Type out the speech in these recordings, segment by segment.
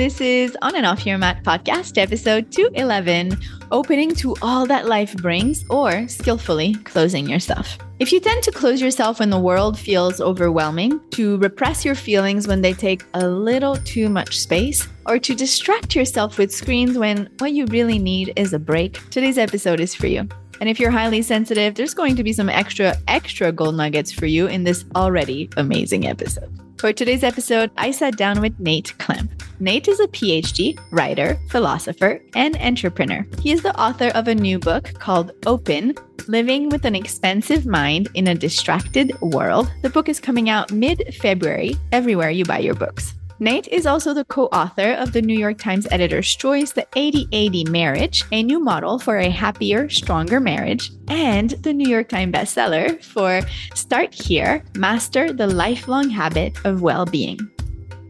This is On and Off Your Mat podcast, episode 211 Opening to All That Life Brings or Skillfully Closing Yourself. If you tend to close yourself when the world feels overwhelming, to repress your feelings when they take a little too much space, or to distract yourself with screens when what you really need is a break, today's episode is for you. And if you're highly sensitive, there's going to be some extra, extra gold nuggets for you in this already amazing episode. For today's episode, I sat down with Nate Klemp. Nate is a PhD, writer, philosopher, and entrepreneur. He is the author of a new book called Open Living with an Expansive Mind in a Distracted World. The book is coming out mid February, everywhere you buy your books. Nate is also the co author of the New York Times Editor's Choice, The 80 80 Marriage, a new model for a happier, stronger marriage, and the New York Times bestseller for Start Here Master the Lifelong Habit of Well Being.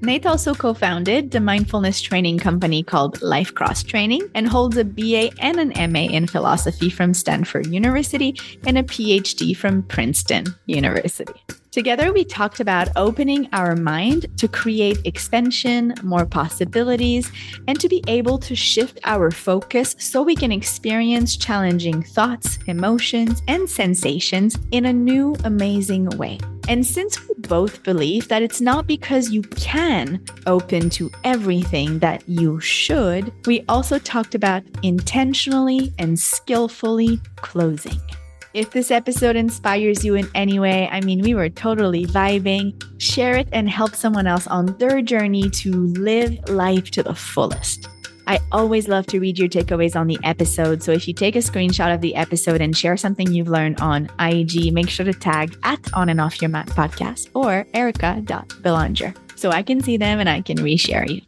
Nate also co founded the mindfulness training company called Life Cross Training and holds a BA and an MA in philosophy from Stanford University and a PhD from Princeton University. Together, we talked about opening our mind to create expansion, more possibilities, and to be able to shift our focus so we can experience challenging thoughts, emotions, and sensations in a new, amazing way. And since both believe that it's not because you can open to everything that you should, we also talked about intentionally and skillfully closing. If this episode inspires you in any way, I mean, we were totally vibing. Share it and help someone else on their journey to live life to the fullest. I always love to read your takeaways on the episode. So if you take a screenshot of the episode and share something you've learned on IG, make sure to tag at On and Off Your Mat podcast or erika.belanger so I can see them and I can reshare you.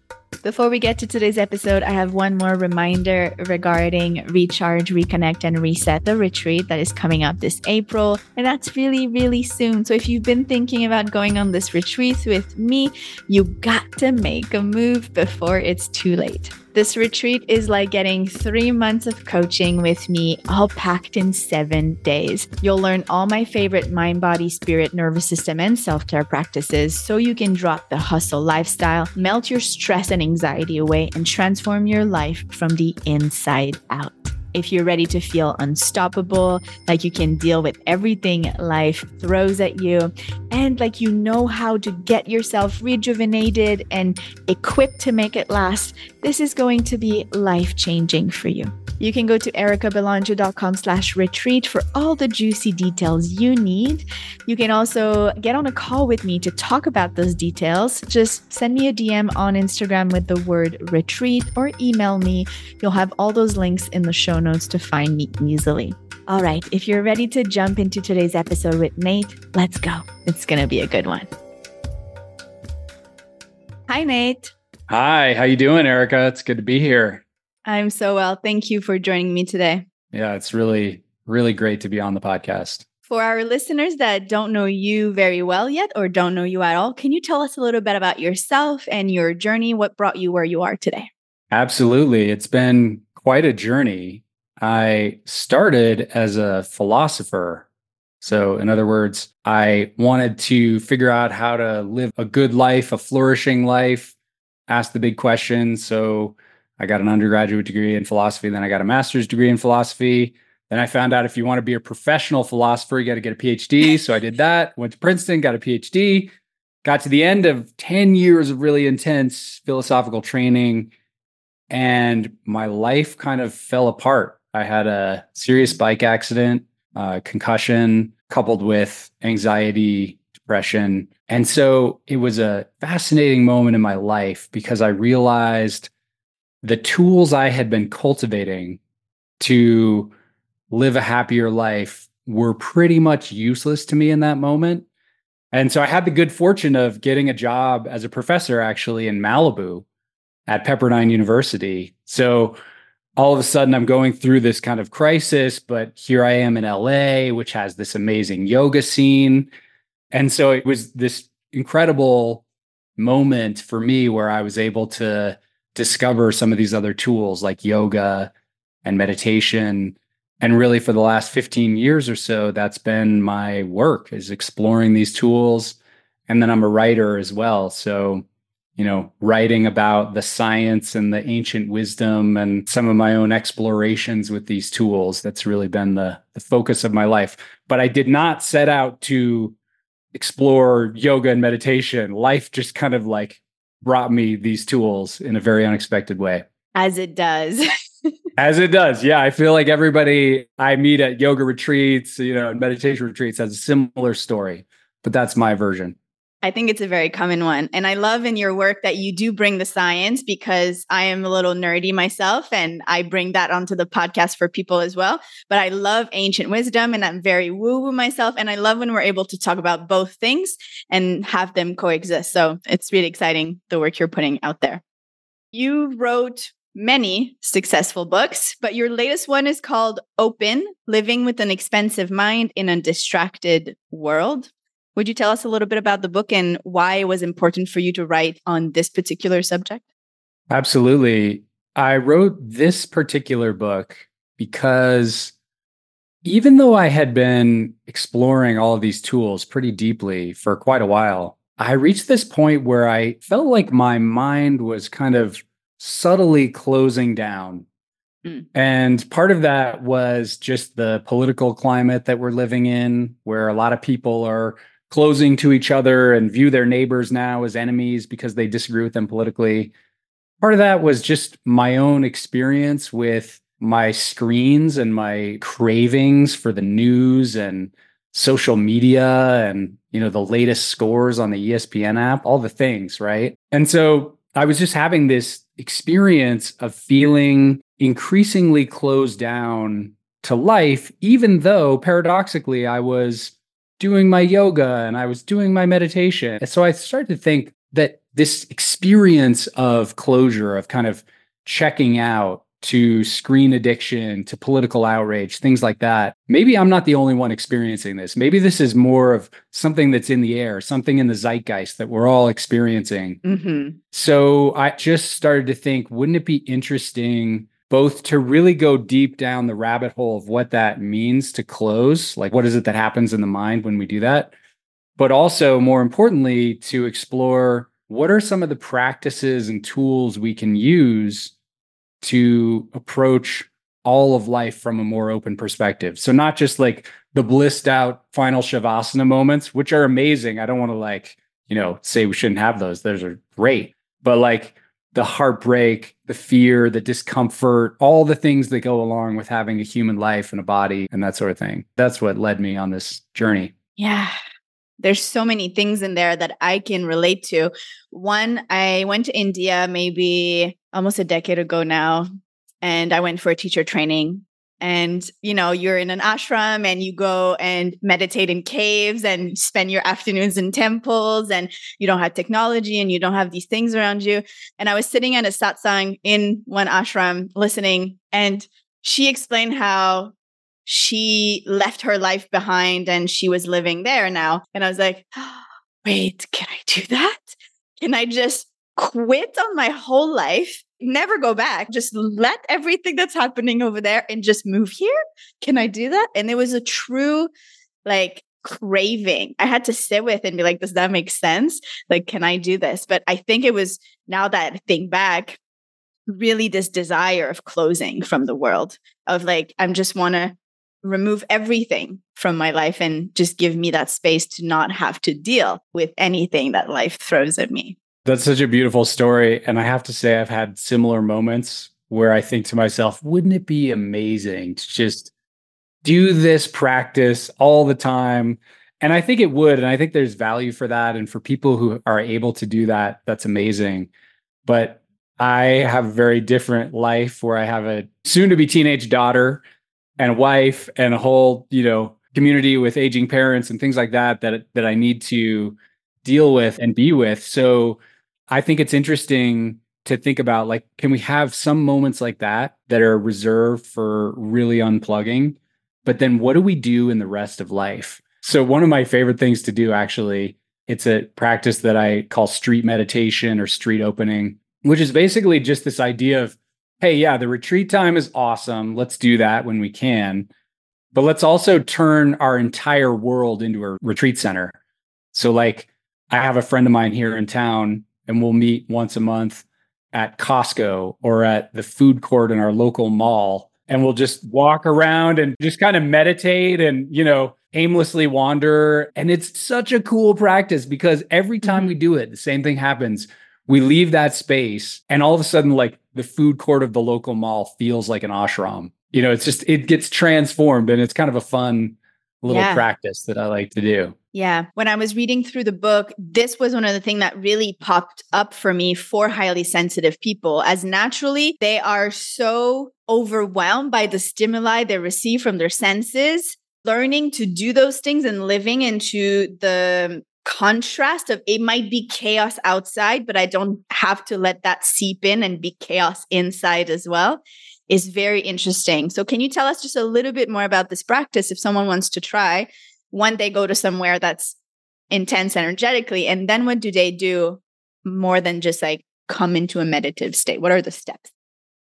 Before we get to today's episode, I have one more reminder regarding Recharge, Reconnect, and Reset, the retreat that is coming up this April. And that's really, really soon. So if you've been thinking about going on this retreat with me, you got to make a move before it's too late. This retreat is like getting three months of coaching with me, all packed in seven days. You'll learn all my favorite mind, body, spirit, nervous system, and self care practices so you can drop the hustle lifestyle, melt your stress and anxiety away, and transform your life from the inside out if you're ready to feel unstoppable, like you can deal with everything life throws at you, and like you know how to get yourself rejuvenated and equipped to make it last, this is going to be life changing for you. You can go to erikabelanger.com slash retreat for all the juicy details you need. You can also get on a call with me to talk about those details. Just send me a DM on Instagram with the word retreat or email me. You'll have all those links in the show notes to find me easily. All right, if you're ready to jump into today's episode with Nate, let's go. It's going to be a good one. Hi, Nate. Hi, how you doing, Erika? It's good to be here. I'm so well. Thank you for joining me today. Yeah, it's really, really great to be on the podcast. For our listeners that don't know you very well yet or don't know you at all, can you tell us a little bit about yourself and your journey? What brought you where you are today? Absolutely. It's been quite a journey. I started as a philosopher. So, in other words, I wanted to figure out how to live a good life, a flourishing life, ask the big questions. So, I got an undergraduate degree in philosophy, then I got a master's degree in philosophy. Then I found out if you want to be a professional philosopher, you got to get a PhD. So I did that, went to Princeton, got a PhD, got to the end of 10 years of really intense philosophical training, and my life kind of fell apart. I had a serious bike accident, uh, concussion, coupled with anxiety, depression. And so it was a fascinating moment in my life because I realized the tools I had been cultivating to live a happier life were pretty much useless to me in that moment. And so I had the good fortune of getting a job as a professor actually in Malibu at Pepperdine University. So all of a sudden I'm going through this kind of crisis, but here I am in LA, which has this amazing yoga scene. And so it was this incredible moment for me where I was able to discover some of these other tools like yoga and meditation and really for the last 15 years or so that's been my work is exploring these tools and then i'm a writer as well so you know, writing about the science and the ancient wisdom and some of my own explorations with these tools. That's really been the, the focus of my life. But I did not set out to explore yoga and meditation. Life just kind of like brought me these tools in a very unexpected way. As it does. As it does. Yeah. I feel like everybody I meet at yoga retreats, you know, meditation retreats has a similar story, but that's my version. I think it's a very common one. And I love in your work that you do bring the science because I am a little nerdy myself and I bring that onto the podcast for people as well. But I love ancient wisdom and I'm very woo woo myself. And I love when we're able to talk about both things and have them coexist. So it's really exciting the work you're putting out there. You wrote many successful books, but your latest one is called Open Living with an Expansive Mind in a Distracted World. Would you tell us a little bit about the book and why it was important for you to write on this particular subject? Absolutely. I wrote this particular book because even though I had been exploring all of these tools pretty deeply for quite a while, I reached this point where I felt like my mind was kind of subtly closing down. Mm. And part of that was just the political climate that we're living in, where a lot of people are closing to each other and view their neighbors now as enemies because they disagree with them politically. Part of that was just my own experience with my screens and my cravings for the news and social media and you know the latest scores on the ESPN app, all the things, right? And so I was just having this experience of feeling increasingly closed down to life even though paradoxically I was doing my yoga and I was doing my meditation. And so I started to think that this experience of closure, of kind of checking out to screen addiction, to political outrage, things like that. Maybe I'm not the only one experiencing this. Maybe this is more of something that's in the air, something in the zeitgeist that we're all experiencing. Mm-hmm. So I just started to think, wouldn't it be interesting both to really go deep down the rabbit hole of what that means to close, like what is it that happens in the mind when we do that, but also more importantly, to explore what are some of the practices and tools we can use to approach all of life from a more open perspective. So not just like the blissed out final shavasana moments, which are amazing. I don't want to like, you know, say we shouldn't have those. Those are great. But like the heartbreak, the fear, the discomfort, all the things that go along with having a human life and a body and that sort of thing. That's what led me on this journey. Yeah. There's so many things in there that I can relate to. One, I went to India maybe almost a decade ago now, and I went for a teacher training and you know you're in an ashram and you go and meditate in caves and spend your afternoons in temples and you don't have technology and you don't have these things around you. And i was sitting at a satsang in one ashram listening and she explained how she left her life behind and she was living there now. And i was like oh, wait can i do that? Can i just quit on my whole life never go back. Just let everything that's happening over there and just move here. Can I do that? And it was a true like craving. I had to sit with and be like, does that make sense? Like, can I do this? But I think it was now that I think back, really this desire of closing from the world, of like, I'm just want to remove everything from my life and just give me that space to not have to deal with anything that life throws at me. That's such a beautiful story. And I have to say, I've had similar moments where I think to myself, wouldn't it be amazing to just do this practice all the time? And I think it would. And I think there's value for that. And for people who are able to do that, that's amazing. But I have a very different life where I have a soon to be teenage daughter and wife and a whole, you know, community with aging parents and things like that that that I need to deal with and be with. So I think it's interesting to think about like, can we have some moments like that that are reserved for really unplugging? But then what do we do in the rest of life? So, one of my favorite things to do actually, it's a practice that I call street meditation or street opening, which is basically just this idea of, hey, yeah, the retreat time is awesome. Let's do that when we can. But let's also turn our entire world into a retreat center. So, like, I have a friend of mine here in town and we'll meet once a month at Costco or at the food court in our local mall and we'll just walk around and just kind of meditate and, you know, aimlessly wander. And it's such a cool practice because every time we mm-hmm. do it, the same thing happens. We leave that space and all of a sudden, like the food court of the local mall feels like an ashram. You know, it's just, it gets transformed and it's kind of a fun little yeah. practice that I like to do. Yeah. When I was reading through the book, this was one of the things that really popped up for me for highly sensitive people, as naturally they are so overwhelmed by the stimuli they receive from their senses. Learning to do those things and living into the contrast of it might be chaos outside, but I don't have to let that seep in and be chaos inside as well is very interesting. So, can you tell us just a little bit more about this practice if someone wants to try? One, they go to somewhere that's intense energetically, and then what do they do more than just like come into a meditative state? What are the steps?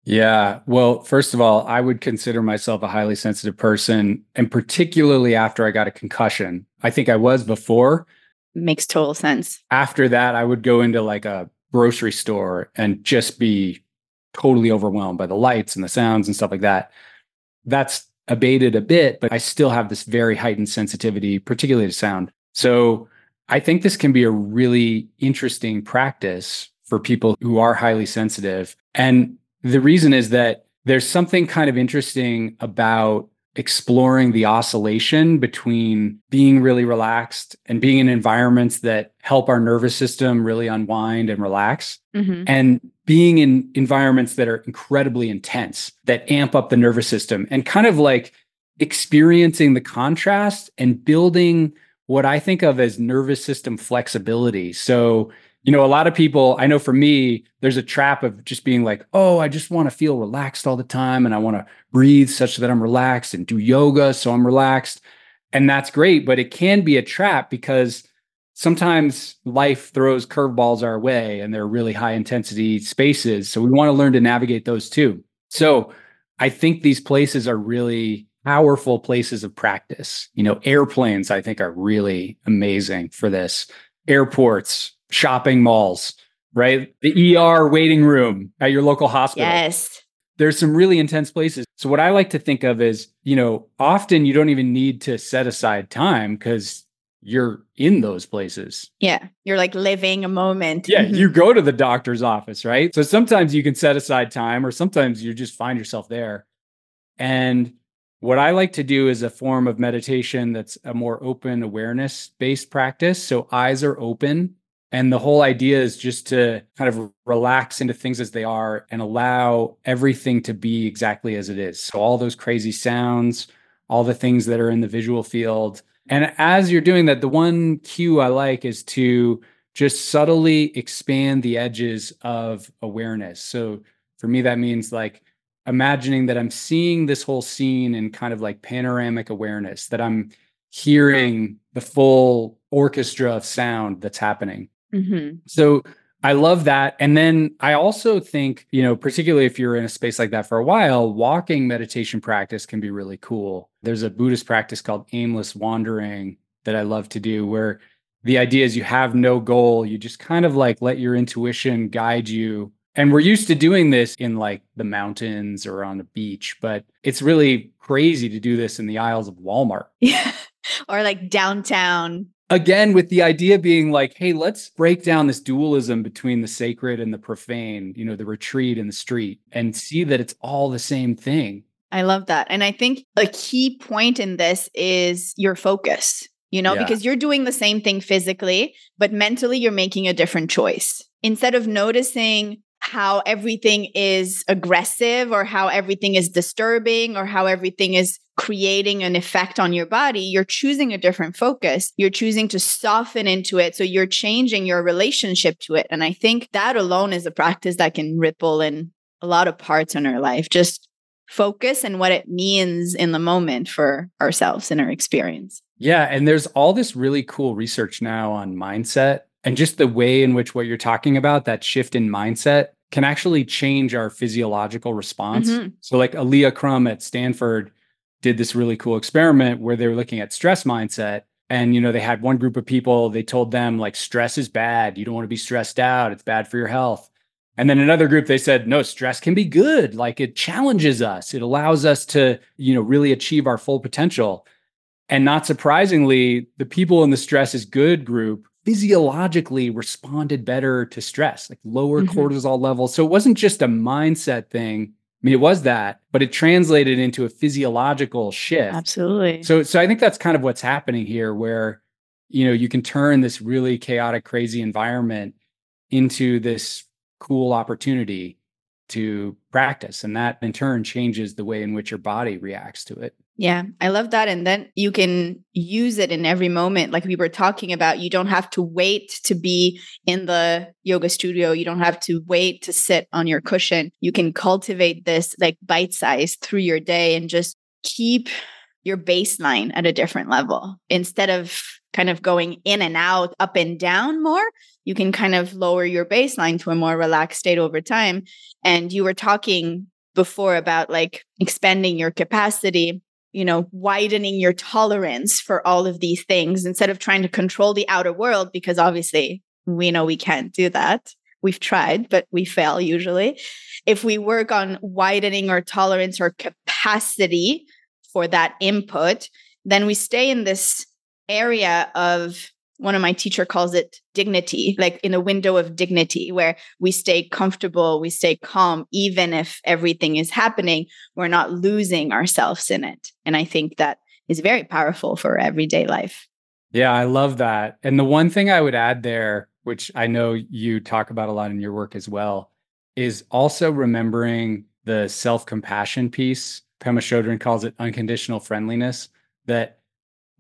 Yeah. Well, first of all, I would consider myself a highly sensitive person. And particularly after I got a concussion, I think I was before. Makes total sense. After that, I would go into like a grocery store and just be totally overwhelmed by the lights and the sounds and stuff like that. That's abated a bit, but I still have this very heightened sensitivity, particularly to sound. So I think this can be a really interesting practice for people who are highly sensitive. And the reason is that there's something kind of interesting about exploring the oscillation between being really relaxed and being in environments that help our nervous system really unwind and relax mm-hmm. and being in environments that are incredibly intense that amp up the nervous system and kind of like experiencing the contrast and building what I think of as nervous system flexibility. So you know, a lot of people, I know for me, there's a trap of just being like, oh, I just want to feel relaxed all the time and I want to breathe such that I'm relaxed and do yoga so I'm relaxed. And that's great, but it can be a trap because sometimes life throws curveballs our way and they're really high intensity spaces. So we want to learn to navigate those too. So I think these places are really powerful places of practice. You know, airplanes, I think, are really amazing for this. Airports, shopping malls, right? The ER waiting room at your local hospital. Yes. There's some really intense places. So what I like to think of is, you know, often you don't even need to set aside time because you're in those places. Yeah. You're like living a moment. Yeah. Mm-hmm. You go to the doctor's office, right? So sometimes you can set aside time or sometimes you just find yourself there. And what I like to do is a form of meditation that's a more open awareness based practice. So eyes are open and the whole idea is just to kind of relax into things as they are and allow everything to be exactly as it is. So, all those crazy sounds, all the things that are in the visual field. And as you're doing that, the one cue I like is to just subtly expand the edges of awareness. So, for me, that means like imagining that I'm seeing this whole scene in kind of like panoramic awareness, that I'm hearing the full orchestra of sound that's happening. Mm-hmm. So I love that. And then I also think, you know, particularly if you're in a space like that for a while, walking meditation practice can be really cool. There's a Buddhist practice called aimless wandering that I love to do where the idea is you have no goal. You just kind of like let your intuition guide you. And we're used to doing this in like the mountains or on a beach, but it's really crazy to do this in the aisles of Walmart. Yeah. or like downtown again with the idea being like hey let's break down this dualism between the sacred and the profane you know the retreat and the street and see that it's all the same thing. I love that. And i think a key point in this is your focus you know yeah. because you're doing the same thing physically but mentally you're making a different choice. Instead of noticing how everything is aggressive or how everything is disturbing or how everything is creating an effect on your body, you're choosing a different focus. You're choosing to soften into it. So you're changing your relationship to it. And I think that alone is a practice that can ripple in a lot of parts in our life. Just focus and what it means in the moment for ourselves and our experience. Yeah. And there's all this really cool research now on mindset and just the way in which what you're talking about, that shift in mindset, can actually change our physiological response. Mm-hmm. So, like Alia Crum at Stanford did this really cool experiment where they were looking at stress mindset And, you know, they had one group of people, they told them like stress is bad. You don't want to be stressed out. It's bad for your health. And then another group, they said, no, stress can be good. Like it challenges us. It allows us to, you know, really achieve our full potential. And not surprisingly, the people in the stress is good group physiologically responded better to stress, like lower mm-hmm. cortisol levels. So it wasn't just a mindset thing. I mean, it was that, but it translated into a physiological shift. Absolutely. So, so I think that's kind of what's happening here, where you know you can turn this really chaotic, crazy environment into this cool opportunity to practice, and that in turn changes the way in which your body reacts to it. Yeah, I love that. And then you can use it in every moment. Like we were talking about, you don't have to wait to be in the yoga studio. You don't have to wait to sit on your cushion. You can cultivate this like bite size through your day and just keep your baseline at a different level instead of kind of going in and out, up and down more. You can kind of lower your baseline to a more relaxed state over time. And you were talking before about like expanding your capacity you know, widening your tolerance for all of these things instead of trying to control the outer world, because obviously we know we can't do that. We've tried, but we fail usually. If we work on widening our tolerance or capacity for that input, then we stay in this area of one of my teacher calls it dignity like in a window of dignity where we stay comfortable we stay calm even if everything is happening we're not losing ourselves in it. And i think that is very powerful for everyday life. Yeah i love that. And the one thing i would add there which i know you talk about a lot in your work as well is also remembering the self-compassion piece. Pema Chödrön calls it unconditional friendliness that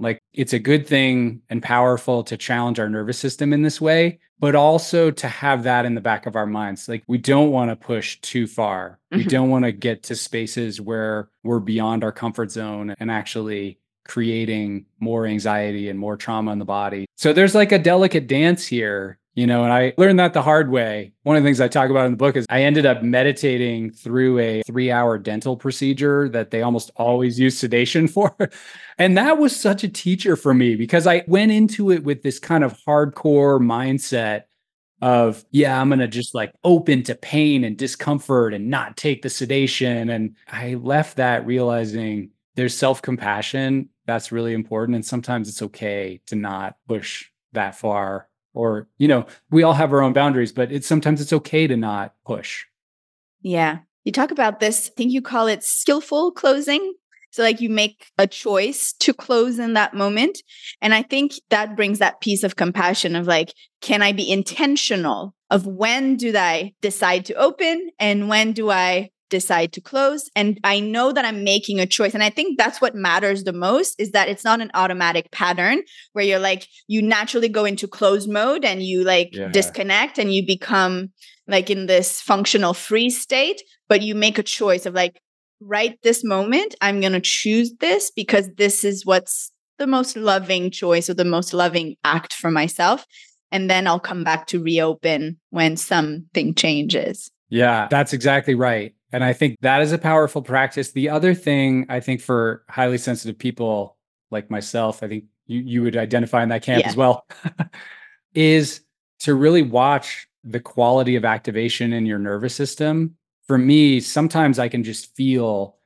like it's a good thing and powerful to challenge our nervous system in this way, but also to have that in the back of our minds. Like we don't want to push too far. Mm-hmm. We don't want to get to spaces where we're beyond our comfort zone and actually creating more anxiety and more trauma in the body. So there's like a delicate dance here you know, and I learned that the hard way. One of the things I talk about in the book is I ended up meditating through a three hour dental procedure that they almost always use sedation for. and that was such a teacher for me because I went into it with this kind of hardcore mindset of, yeah, I'm going to just like open to pain and discomfort and not take the sedation. And I left that realizing there's self compassion. That's really important. And sometimes it's okay to not push that far or you know we all have our own boundaries but it's sometimes it's okay to not push. Yeah. You talk about this i think you call it skillful closing. So like you make a choice to close in that moment. And i think that brings that piece of compassion of like can i be intentional of when do i decide to open and when do i decide to close and i know that i'm making a choice and i think that's what matters the most is that it's not an automatic pattern where you're like you naturally go into close mode and you like yeah. disconnect and you become like in this functional free state but you make a choice of like right this moment i'm going to choose this because this is what's the most loving choice or the most loving act for myself and then i'll come back to reopen when something changes yeah that's exactly right and I think that is a powerful practice. The other thing I think for highly sensitive people like myself, I think you, you would identify in that camp yeah. as well, is to really watch the quality of activation in your nervous system. For me, sometimes I can just feel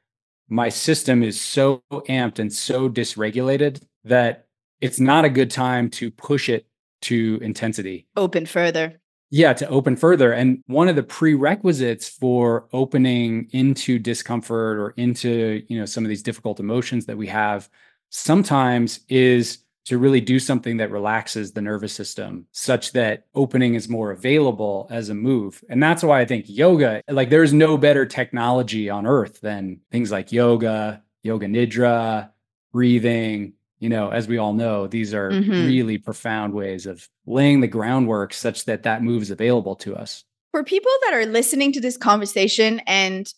my system is so amped and so dysregulated that it's not a good time to push it to intensity. Open further yeah to open further. And one of the prerequisites for opening into discomfort or into you know some of these difficult emotions that we have sometimes is to really do something that relaxes the nervous system such that opening is more available as a move. And that's why i think yoga like there's no better technology on earth than things like yoga yoga nidra breathing you know, as we all know, these are mm-hmm. really profound ways of laying the groundwork such that that move is available to us. For people that are listening to this conversation and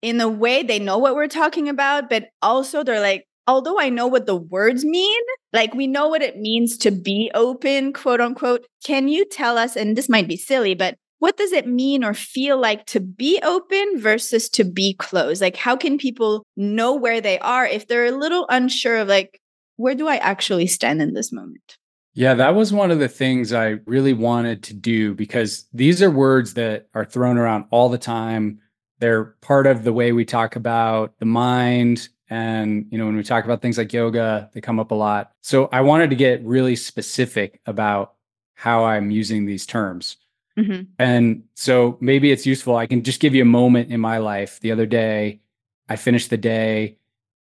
in a way they know what we're talking about, but also they're like, although I know what the words mean, like we know what it means to be open, quote unquote, can you tell us, and this might be silly, but what does it mean or feel like to be open versus to be closed? Like, how can people know where they are if they're a little unsure of like, where do I actually stand in this moment? Yeah, that was one of the things I really wanted to do because these are words that are thrown around all the time. They're part of the way we talk about the mind. And, you know, when we talk about things like yoga, they come up a lot. So I wanted to get really specific about how I'm using these terms. Mm-hmm. And so maybe it's useful. I can just give you a moment in my life. The other day, I finished the day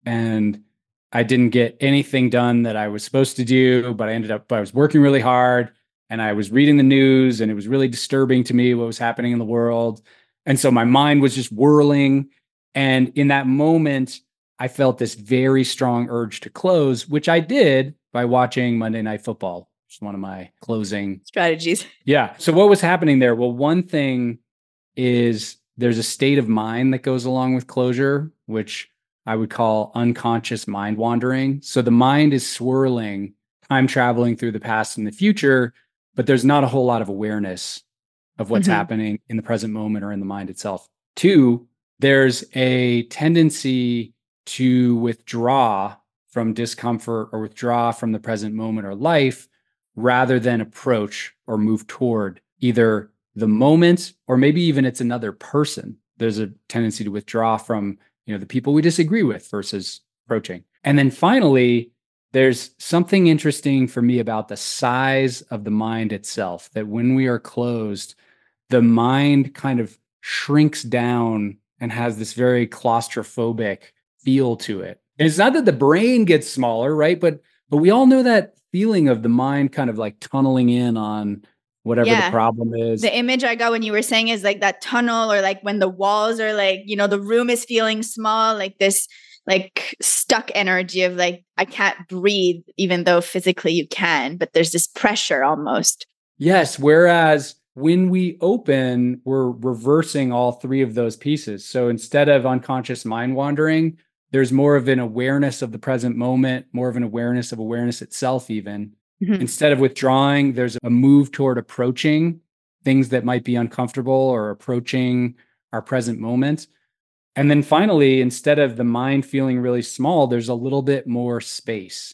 and I didn't get anything done that I was supposed to do, but I ended up, I was working really hard and I was reading the news and it was really disturbing to me what was happening in the world. And so my mind was just whirling. And in that moment, I felt this very strong urge to close, which I did by watching Monday Night Football. which is one of my closing strategies. Yeah. So what was happening there? Well, one thing is there's a state of mind that goes along with closure, which I would call unconscious mind wandering. So the mind is swirling, time traveling through the past and the future, but there's not a whole lot of awareness of what's mm-hmm. happening in the present moment or in the mind itself. Two, there's a tendency to withdraw from discomfort or withdraw from the present moment or life rather than approach or move toward either the moment or maybe even it's another person. There's a tendency to withdraw from, you know, the people we disagree with versus approaching. And then finally, there's something interesting for me about the size of the mind itself that when we are closed, the mind kind of shrinks down and has this very claustrophobic feel to it. And it's not that the brain gets smaller, right? But but we all know that feeling of the mind kind of like tunneling in on whatever yeah. the problem is. The image I got when you were saying is like that tunnel or like when the walls are like, you know, the room is feeling small, like this like stuck energy of like I can't breathe even though physically you can, but there's this pressure almost. Yes, whereas when we open, we're reversing all three of those pieces. So instead of unconscious mind wandering, there's more of an awareness of the present moment, more of an awareness of awareness itself, even. Mm-hmm. Instead of withdrawing, there's a move toward approaching things that might be uncomfortable or approaching our present moment. And then finally, instead of the mind feeling really small, there's a little bit more space.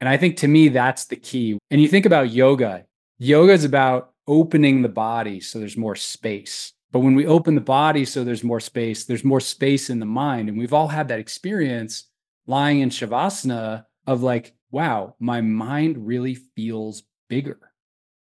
And I think to me, that's the key. And you think about yoga, yoga is about opening the body so there's more space. But when we open the body so there's more space, there's more space in the mind. And we've all had that experience lying in Shavasana of like, wow, my mind really feels bigger.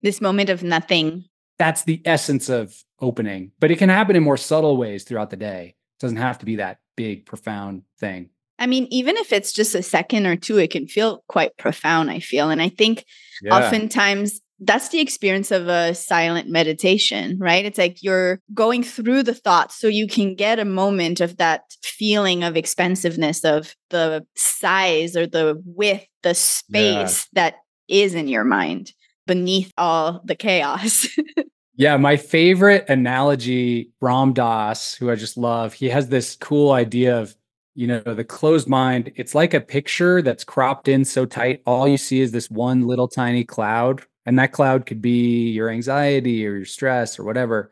This moment of nothing. That's the essence of opening, but it can happen in more subtle ways throughout the day. It doesn't have to be that big, profound thing. I mean, even if it's just a second or two, it can feel quite profound, I feel. And I think yeah. oftentimes that's the experience of a silent meditation, right? It's like you're going through the thoughts so you can get a moment of that feeling of expansiveness of the size or the width, the space yeah. that is in your mind beneath all the chaos. yeah, my favorite analogy, Ram Dass, who I just love, he has this cool idea of you know the closed mind it's like a picture that's cropped in so tight all you see is this one little tiny cloud and that cloud could be your anxiety or your stress or whatever.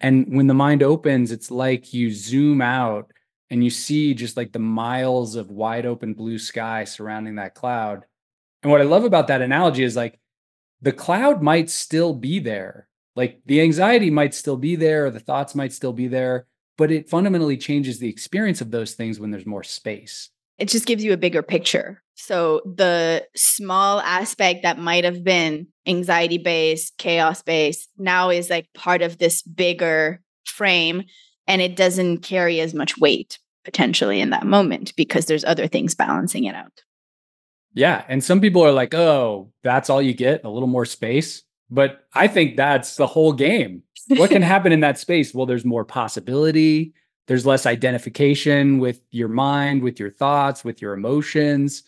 And when the mind opens, it's like you zoom out and you see just like the miles of wide open blue sky surrounding that cloud. And what I love about that analogy is like the cloud might still be there. Like the anxiety might still be there, or the thoughts might still be there, but it fundamentally changes the experience of those things when there's more space it just gives you a bigger picture. So the small aspect that might have been anxiety based, chaos based, now is like part of this bigger frame and it doesn't carry as much weight potentially in that moment because there's other things balancing it out. Yeah. And some people are like, oh, that's all you get, a little more space. But I think that's the whole game. What can happen in that space? Well, there's more possibility there's less identification with your mind, with your thoughts, with your emotions.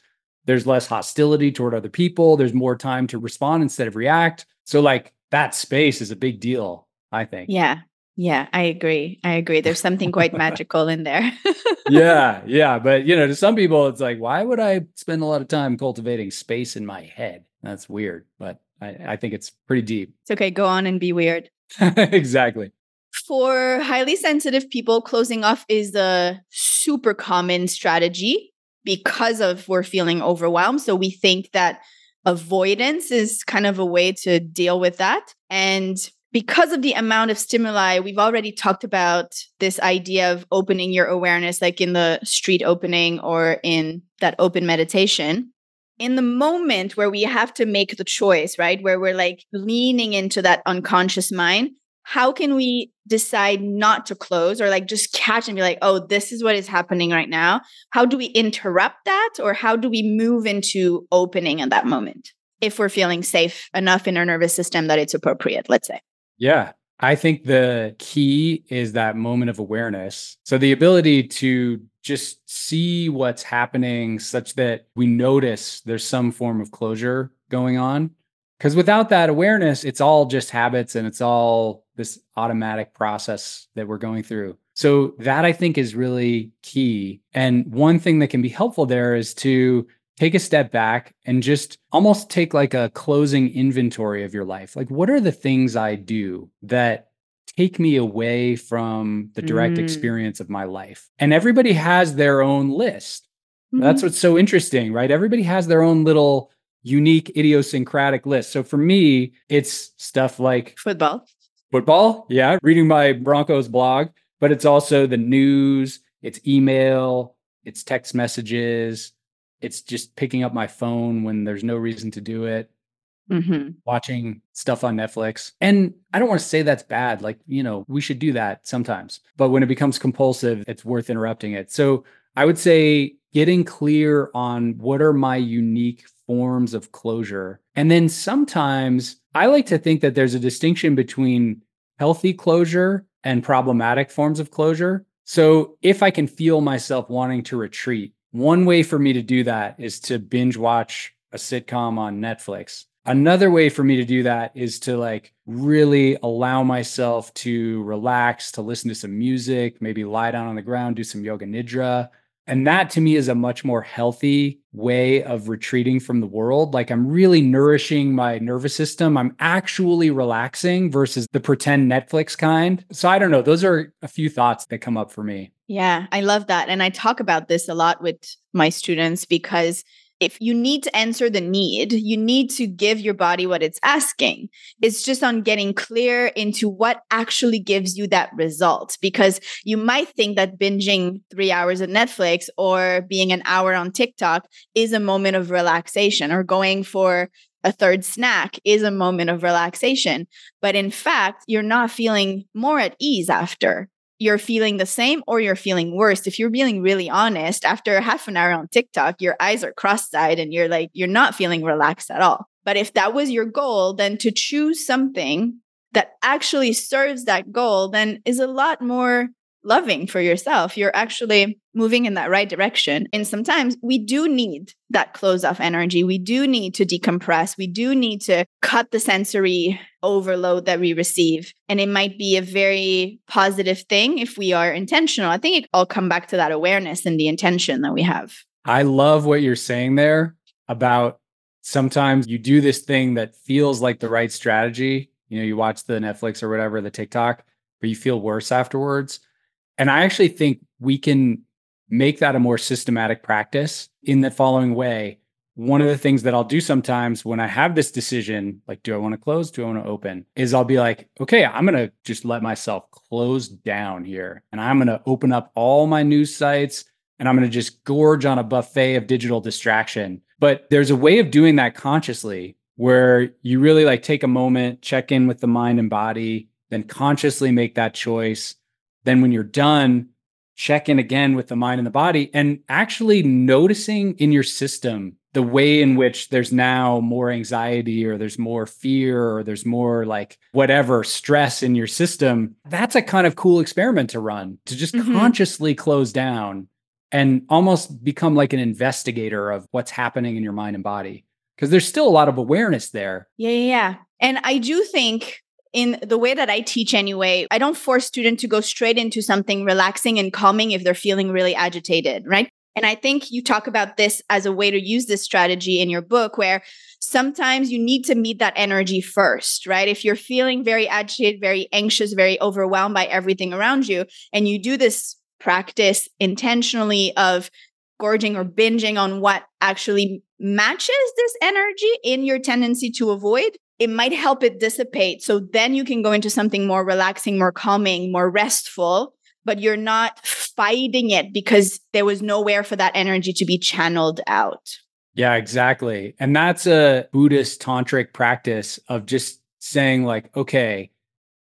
There's less hostility toward other people. There's more time to respond instead of react. So, like, that space is a big deal, I think. Yeah. Yeah, I agree. I agree. There's something quite magical in there. yeah, yeah. But, you know, to some people, it's like, why would I spend a lot of time cultivating space in my head? That's weird, but I, I think it's pretty deep. It's okay. Go on and be weird. exactly for highly sensitive people, closing off is a super common strategy because of we're feeling overwhelmed. So we think that avoidance is kind of a way to deal with that. And because of the amount of stimuli, we've already talked about this idea of opening your awareness, like in the street opening or in that open meditation. In the moment where we have to make the choice, right? Where we're like leaning into that unconscious mind, how can we decide not to close or like just catch and be like, oh, this is what is happening right now? How do we interrupt that? Or how do we move into opening at that moment if we're feeling safe enough in our nervous system that it's appropriate, let's say? Yeah. I think the key is that moment of awareness. So the ability to just see what's happening such that we notice there's some form of closure going on because without that awareness, it's all just habits and it's all this automatic process that we're going through. So, that I think is really key. And one thing that can be helpful there is to take a step back and just almost take like a closing inventory of your life. Like, what are the things I do that take me away from the direct mm. experience of my life? And everybody has their own list. Mm-hmm. That's what's so interesting, right? Everybody has their own little unique idiosyncratic list. So for me, it's stuff like football. Football, yeah, reading my Broncos blog, but it's also the news, it's email, it's text messages, it's just picking up my phone when there's no reason to do it. Mm-hmm. Watching stuff on Netflix. And I don't want to say that's bad. Like, you know, we should do that sometimes. But when it becomes compulsive, it's worth interrupting it. So I would say getting clear on what are my unique forms of closure. And then sometimes I like to think that there's a distinction between healthy closure and problematic forms of closure. So if I can feel myself wanting to retreat, one way for me to do that is to binge watch a sitcom on Netflix. Another way for me to do that is to like really allow myself to relax, to listen to some music, maybe lie down on the ground, do some yoga nidra, and that to me is a much more healthy way of retreating from the world. Like I'm really nourishing my nervous system. I'm actually relaxing versus the pretend Netflix kind. So I don't know. Those are a few thoughts that come up for me. Yeah, I love that. And I talk about this a lot with my students because if you need to answer the need, you need to give your body what it's asking. It's just on getting clear into what actually gives you that result. Because you might think that binging three hours of Netflix or being an hour on TikTok is a moment of relaxation or going for a third snack is a moment of relaxation. But in fact, you're not feeling more at ease after you're feeling the same or you're feeling worse. If you're being really honest, after half an hour on TikTok, your eyes are cross eyed and you're like, you're not feeling relaxed at all. But if that was your goal, then to choose something that actually serves that goal, then is a lot more loving for yourself. You're actually moving in that right direction. And sometimes we do need that close off energy. We do need to decompress. We do need to cut the sensory overload that we receive. And it might be a very positive thing if we are intentional. I think it all come back to that awareness and the intention that we have. I love what you're saying there about sometimes you do this thing that feels like the right strategy. You know, you watch the Netflix or whatever, the TikTok, but you feel worse afterwards. And I actually think we can make that a more systematic practice in the following way. One of the things that I'll do sometimes when I have this decision, like, do I want to close? Do I want to open? Is I'll be like, okay, I'm going to just let myself close down here and I'm going to open up all my news sites and I'm going to just gorge on a buffet of digital distraction. But there's a way of doing that consciously where you really like take a moment, check in with the mind and body, then consciously make that choice then when you're done, check in again with the mind and the body and actually noticing in your system the way in which there's now more anxiety or there's more fear or there's more like whatever stress in your system. That's a kind of cool experiment to run to just mm-hmm. consciously close down and almost become like an investigator of what's happening in your mind and body because there's still a lot of awareness there. Yeah, yeah, yeah. And I do think in the way that I teach anyway, I don't force students to go straight into something relaxing and calming if they're feeling really agitated, right? And I think you talk about this as a way to use this strategy in your book where sometimes you need to meet that energy first, right? If you're feeling very agitated, very anxious, very overwhelmed by everything around you, and you do this practice intentionally of gorging or binging on what actually matches this energy in your tendency to avoid, it might help it dissipate. So then you can go into something more relaxing, more calming, more restful, but you're not fighting it because there was nowhere for that energy to be channeled out. Yeah, exactly. And that's a Buddhist tantric practice of just saying, like, okay,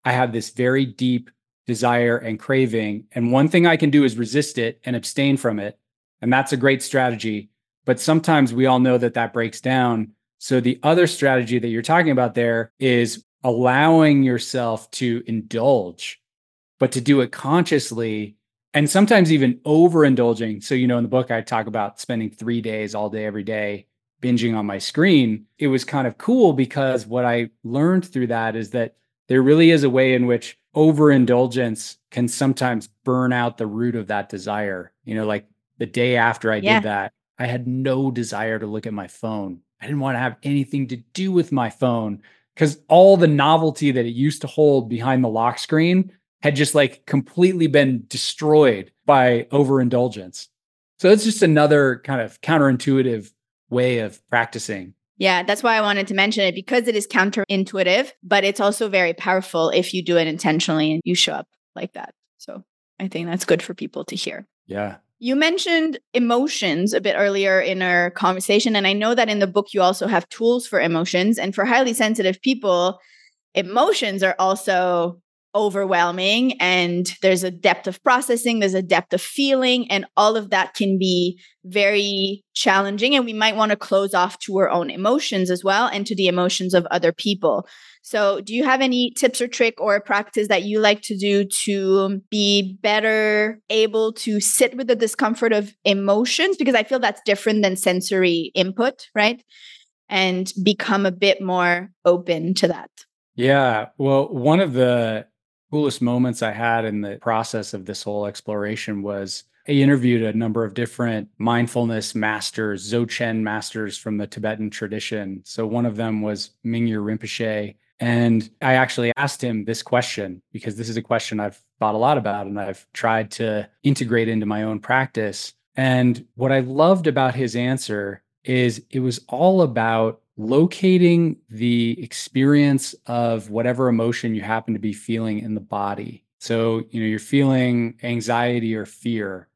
I have this very deep desire and craving. And one thing I can do is resist it and abstain from it. And that's a great strategy. But sometimes we all know that that breaks down. So the other strategy that you're talking about there is allowing yourself to indulge, but to do it consciously and sometimes even overindulging. So, you know, in the book, I talk about spending three days all day, every day, binging on my screen. It was kind of cool because what I learned through that is that there really is a way in which overindulgence can sometimes burn out the root of that desire. You know, like the day after I yeah. did that, I had no desire to look at my phone. I didn't want to have anything to do with my phone because all the novelty that it used to hold behind the lock screen had just like completely been destroyed by overindulgence. So it's just another kind of counterintuitive way of practicing. Yeah, that's why I wanted to mention it because it is counterintuitive, but it's also very powerful if you do it intentionally and you show up like that. So I think that's good for people to hear. Yeah. You mentioned emotions a bit earlier in our conversation. And I know that in the book, you also have tools for emotions. And for highly sensitive people, emotions are also overwhelming and there's a depth of processing there's a depth of feeling and all of that can be very challenging and we might want to close off to our own emotions as well and to the emotions of other people so do you have any tips or trick or practice that you like to do to be better able to sit with the discomfort of emotions because i feel that's different than sensory input right and become a bit more open to that yeah. Well, one of the coolest moments I had in the process of this whole exploration was I interviewed a number of different mindfulness masters, Dzogchen masters from the Tibetan tradition. So one of them was Mingyur Rinpoche. And I actually asked him this question because this is a question I've thought a lot about and I've tried to integrate into my own practice. And what I loved about his answer is it was all about locating the experience of whatever emotion you happen to be feeling in the body. So, you know, you're feeling anxiety or fear.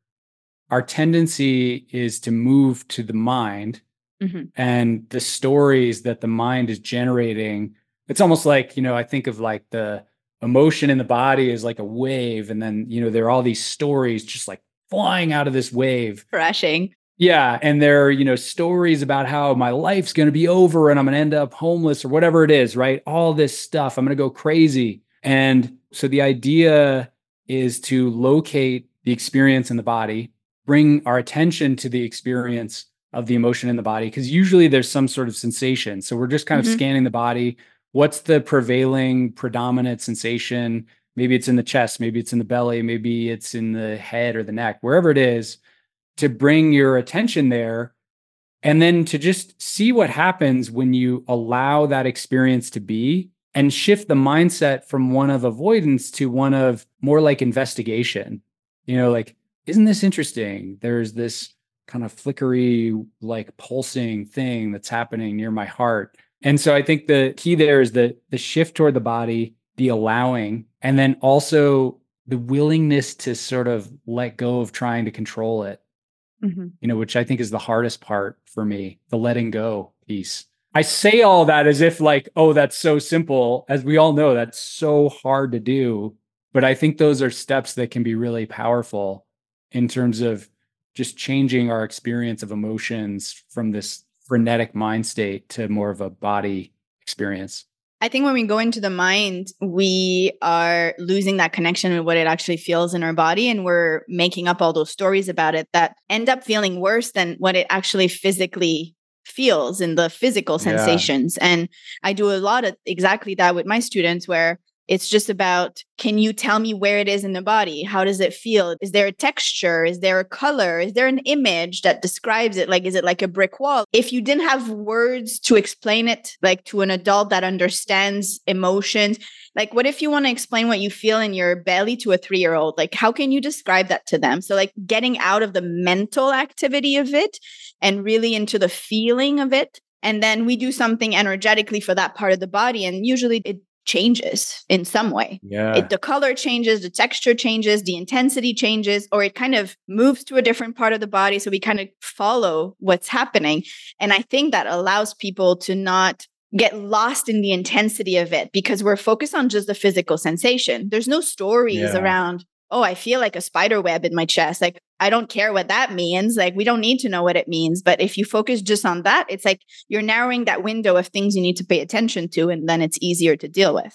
Our tendency is to move to the mind mm-hmm. and the stories that the mind is generating. It's almost like, you know, I think of like the emotion in the body is like a wave. And then, you know, there are all these stories just like flying out of this wave. Crashing. Yeah, and there are, you know, stories about how my life's going to be over and I'm going to end up homeless or whatever it is, right? All this stuff. I'm going to go crazy. And so the idea is to locate the experience in the body, bring our attention to the experience of the emotion in the body because usually there's some sort of sensation. So we're just kind of mm-hmm. scanning the body. What's the prevailing predominant sensation? Maybe it's in the chest, maybe it's in the belly, maybe it's in the head or the neck, wherever it is to bring your attention there and then to just see what happens when you allow that experience to be and shift the mindset from one of avoidance to one of more like investigation. You know, like, isn't this interesting? There's this kind of flickery, like pulsing thing that's happening near my heart. And so I think the key there is the the shift toward the body, the allowing, and then also the willingness to sort of let go of trying to control it mm-hmm. you know, which I think is the hardest part for me, the letting go piece. I say all that as if like, oh, that's so simple. As we all know, that's so hard to do. But I think those are steps that can be really powerful in terms of just changing our experience of emotions from this frenetic mind state to more of a body experience. I think when we go into the mind, we are losing that connection with what it actually feels in our body. And we're making up all those stories about it that end up feeling worse than what it actually physically feels in the physical sensations. Yeah. And I do a lot of exactly that with my students where It's just about can you tell me where it is in the body? How does it feel? Is there a texture? Is there a color? Is there an image that describes it? Like, is it like a brick wall? If you didn't have words to explain it, like to an adult that understands emotions, like, what if you want to explain what you feel in your belly to a three year old? Like, how can you describe that to them? So, like, getting out of the mental activity of it and really into the feeling of it. And then we do something energetically for that part of the body. And usually it changes in some way. Yeah. It, the color changes, the texture changes, the intensity changes, or it kind of moves to a different part of the body. So we kind of follow what's happening. And I think that allows people to not get lost in the intensity of it because we're focused on just the physical sensation. There's no stories Yeah. around, oh, I feel like a spider web in my chest. Like, I don't care what that means. Like, we don't need to know what it means. But if you focus just on that, it's like you're narrowing that window of things you need to pay attention to, and then it's easier to deal with.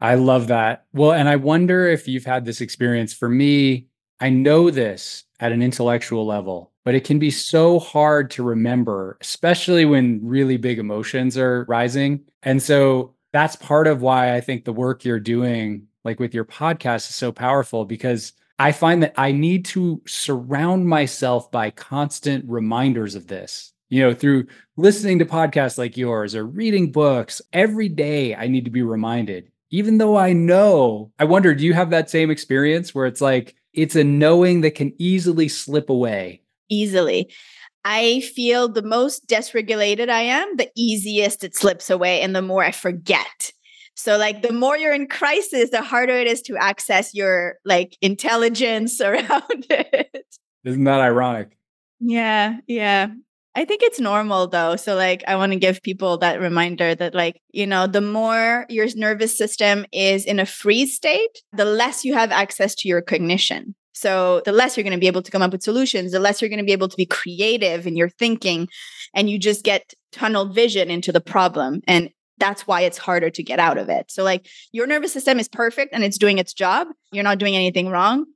I love that. Well, and I wonder if you've had this experience. For me, I know this at an intellectual level, but it can be so hard to remember, especially when really big emotions are rising. And so that's part of why I think the work you're doing, like with your podcast, is so powerful because I find that I need to surround myself by constant reminders of this. You know, through listening to podcasts like yours or reading books, every day I need to be reminded even though I know, I wonder, do you have that same experience where it's like, it's a knowing that can easily slip away? easily. I feel the most dysregulated I am, the easiest it slips away and the more I forget. So like the more you're in crisis, the harder it is to access your like intelligence around it. Isn't that ironic? Yeah, yeah. I think it's normal though. So like I want to give people that reminder that like, you know, the more your nervous system is in a freeze state, the less you have access to your cognition. So the less you're going to be able to come up with solutions, the less you're going to be able to be creative in your thinking and you just get tunnel vision into the problem and that's why it's harder to get out of it. So like your nervous system is perfect and it's doing its job. You're not doing anything wrong.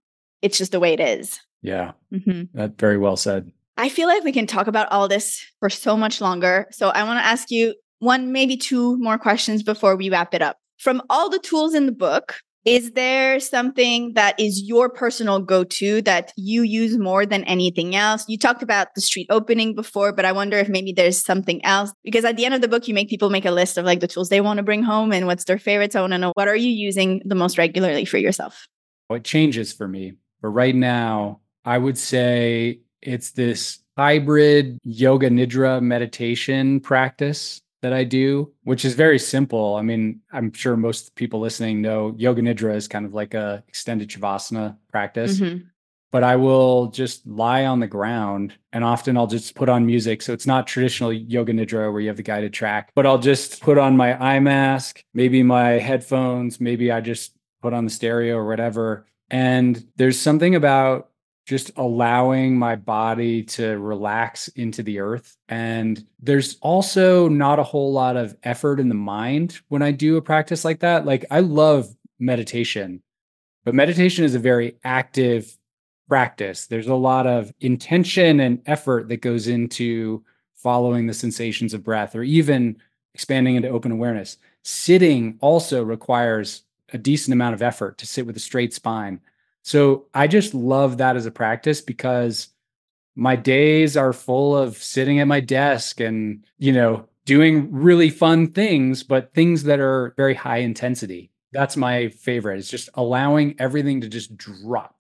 It's just the way it is. Yeah, Mhm. that very well said. I feel like we can talk about all this for so much longer. So I want to ask you one, maybe two more questions before we wrap it up. From all the tools in the book, is there something that is your personal go to that you use more than anything else? You talked about the street opening before, but I wonder if maybe there's something else. Because at the end of the book, you make people make a list of like the tools they want to bring home and what's their favorites. I want to know what are you using the most regularly for yourself? Well, It changes for me. But right now, I would say it's this hybrid yoga nidra meditation practice that I do, which is very simple. I mean, I'm sure most people listening know yoga nidra is kind of like a extended shavasana practice. Mhm. but I will just lie on the ground and often I'll just put on music. So it's not traditional yoga nidra where you have the guided track, but I'll just put on my eye mask, maybe my headphones, maybe I just put on the stereo or whatever. And there's something about just allowing my body to relax into the earth. And there's also not a whole lot of effort in the mind when I do a practice like that. Like I love meditation, but meditation is a very active practice. There's a lot of intention and effort that goes into following the sensations of breath or even expanding into open awareness. Sitting also requires a decent amount of effort to sit with a straight spine. So I just love that as a practice because my days are full of sitting at my desk and, you know, doing really fun things, but things that are very high intensity. That's my favorite. It's just allowing everything to just drop.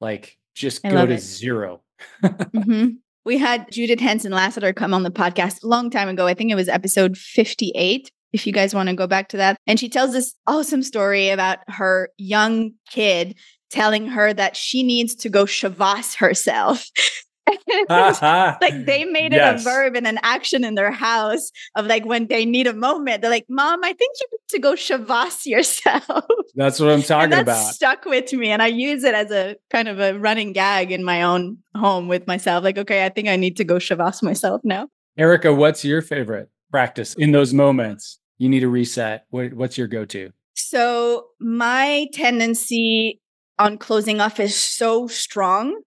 Like just I go to it. zero. hmm We had Judith Hanson Lasater come on the podcast a long time ago. I think it was episode 58. If you guys want to go back to that. And she tells this awesome story about her young kid telling her that she needs to go shavas herself. like they made it Yes. a verb and an action in their house of like when they need a moment, they're like, Mom, I think you need to go shavas yourself. That's what I'm talking about. stuck with me. And I use it as a kind of a running gag in my own home with myself. Like, okay, I think I need to go shavas myself now. Erika, what's your favorite practice in those moments? You need a reset. What, what's your go to? So my tendency on closing off is so strong.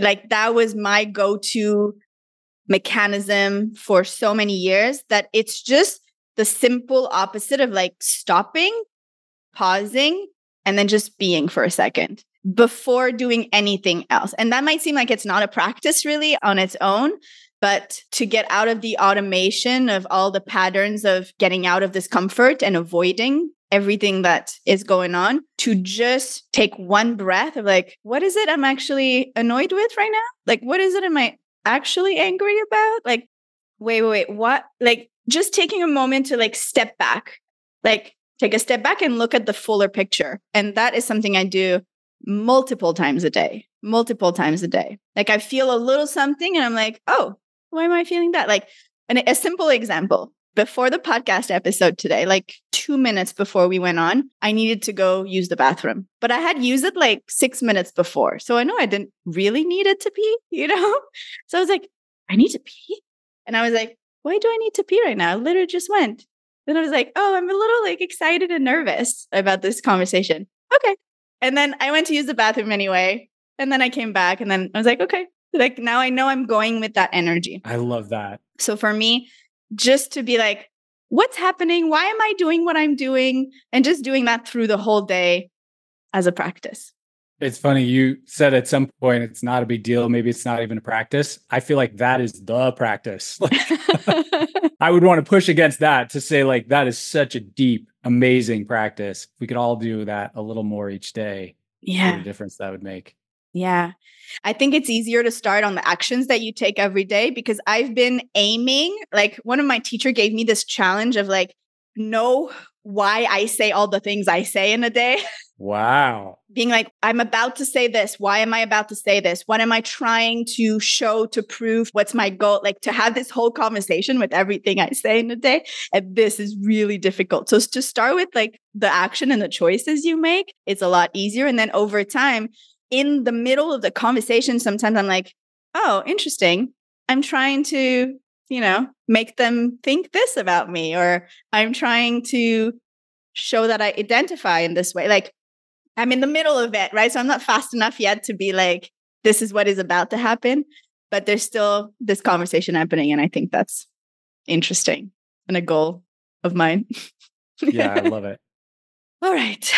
Like that was my go-to mechanism for so many years that it's just the simple opposite of like stopping pausing and then just being for a second before doing anything else. And that might seem like it's not a practice really on its own, but to get out of the automation of all the patterns of getting out of discomfort and avoiding everything that is going on, to just take one breath of like, what is it I'm actually annoyed with right now? Like, what is it am I actually angry about? Like, wait, wait, wait, what? Like, just taking a moment to like step back, like, take a step back and look at the fuller picture. And that is something I do multiple times a day, multiple times a day. Like I feel a little something and I'm like, oh, why am I feeling that? Like an, a simple example before the podcast episode today, like two minutes before we went on, I needed to go use the bathroom, but I had used it like six minutes before. So I know I didn't really need it to pee, you know? So I was like, I need to pee. And I was like, why do I need to pee right now? I literally just went. Then I was like, oh, I'm a little like excited and nervous about this conversation. Okay. And then I went to use the bathroom anyway. And then I came back and then I was like, okay, like now I know I'm going with that energy. I love that. So for me, just to be like, what's happening? Why am I doing what I'm doing? And just doing that through the whole day as a practice. It's funny. You said at some point it's not a big deal. Maybe it's not even a practice. I feel like that is the practice. Like, I would want to push against that to say, like, that is such a deep, amazing practice. we could all do that a little more each day. Yeah. What a difference that would make. Yeah. I think it's easier to start on the actions that you take every day because I've been aiming. Like, one of my teacher gave me this challenge of like, know why I say all the things I say in a day. Wow. Being like, I'm about to say this. Why am I about to say this? What am I trying to show to prove? What's my goal? Like to have this whole conversation with everything I say in a day. And this is really difficult. So to start with like the action and the choices you make, it's a lot easier. And then over time, in the middle of the conversation, sometimes I'm like, oh, interesting. I'm trying to, you know, make them think this about me, or I'm trying to show that I identify in this way. Like I'm in the middle of it, right? So I'm not fast enough yet to be like, this is what is about to happen. But there's still this conversation happening. And I think that's interesting and a goal of mine. yeah, I love it. All right.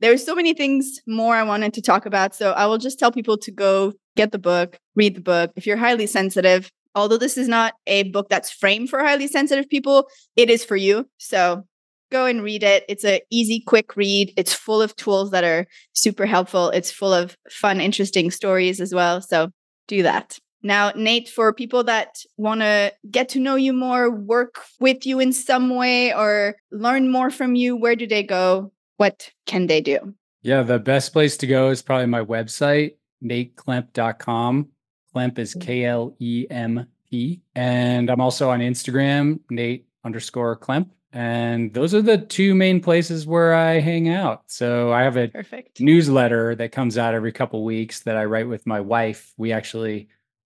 There's so many things more I wanted to talk about. So I will just tell people to go get the book, read the book. If you're highly sensitive, although this is not a book that's framed for highly sensitive people, it is for you. So go and read it. It's a easy, quick read. It's full of tools that are super helpful. It's full of fun, interesting stories as well. So do that. Now, Nate, for people that want to get to know you more, work with you in some way, or learn more from you, where do they go? What can they do? Yeah, the best place to go is probably my website, nateklemp.com. Klemp is mm. K L E M P. And I'm also on Instagram, Nate underscore Klemp. And those are the two main places where I hang out. So I have a Perfect. newsletter that comes out every couple weeks that I write with my wife. We actually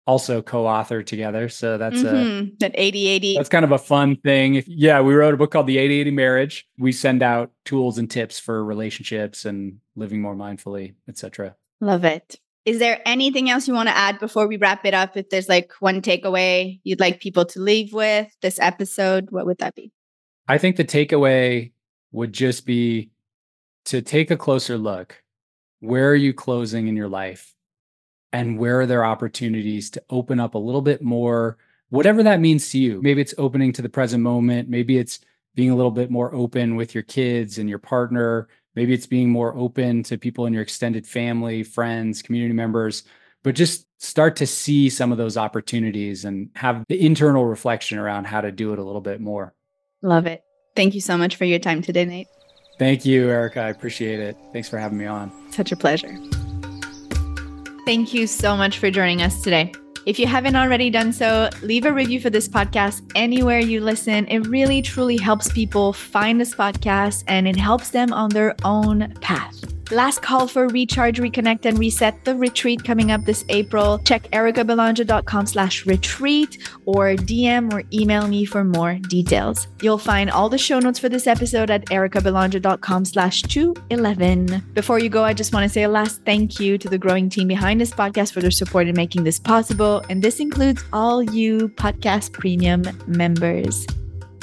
also co-author together. So that's mm-hmm. a that 80/80. That's kind of a fun thing. If, yeah, we wrote a book called The 80/80 Marriage. We send out tools and tips for relationships and living more mindfully, etc. Love it. Is there anything else you want to add before we wrap it up? If there's like one takeaway you'd like people to leave with this episode, what would that be? I think the takeaway would just be to take a closer look. Where are you closing in your life? And where are there opportunities to open up a little bit more, whatever that means to you? Maybe it's opening to the present moment. Maybe it's being a little bit more open with your kids and your partner. Maybe it's being more open to people in your extended family, friends, community members, but just start to see some of those opportunities and have the internal reflection around how to do it a little bit more. Love it. Thank you so much for your time today, Nate. Thank you, Erika. I appreciate it. Thanks for having me on. Such a pleasure. Thank you so much for joining us today. If you haven't already done so, leave a review for this podcast anywhere you listen. It really, truly helps people find this podcast and it helps them on their own path. Last call for recharge, reconnect, and reset the retreat coming up this April. Check erikabelanger.com slash retreat or DM or email me for more details. You'll find all the show notes for this episode at erikabelanger.com slash 211. Before you go, I just want to say a last thank you to the growing team behind this podcast for their support in making this possible. And this includes all you podcast premium members.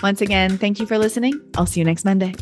Once again, thank you for listening. I'll see you next Monday.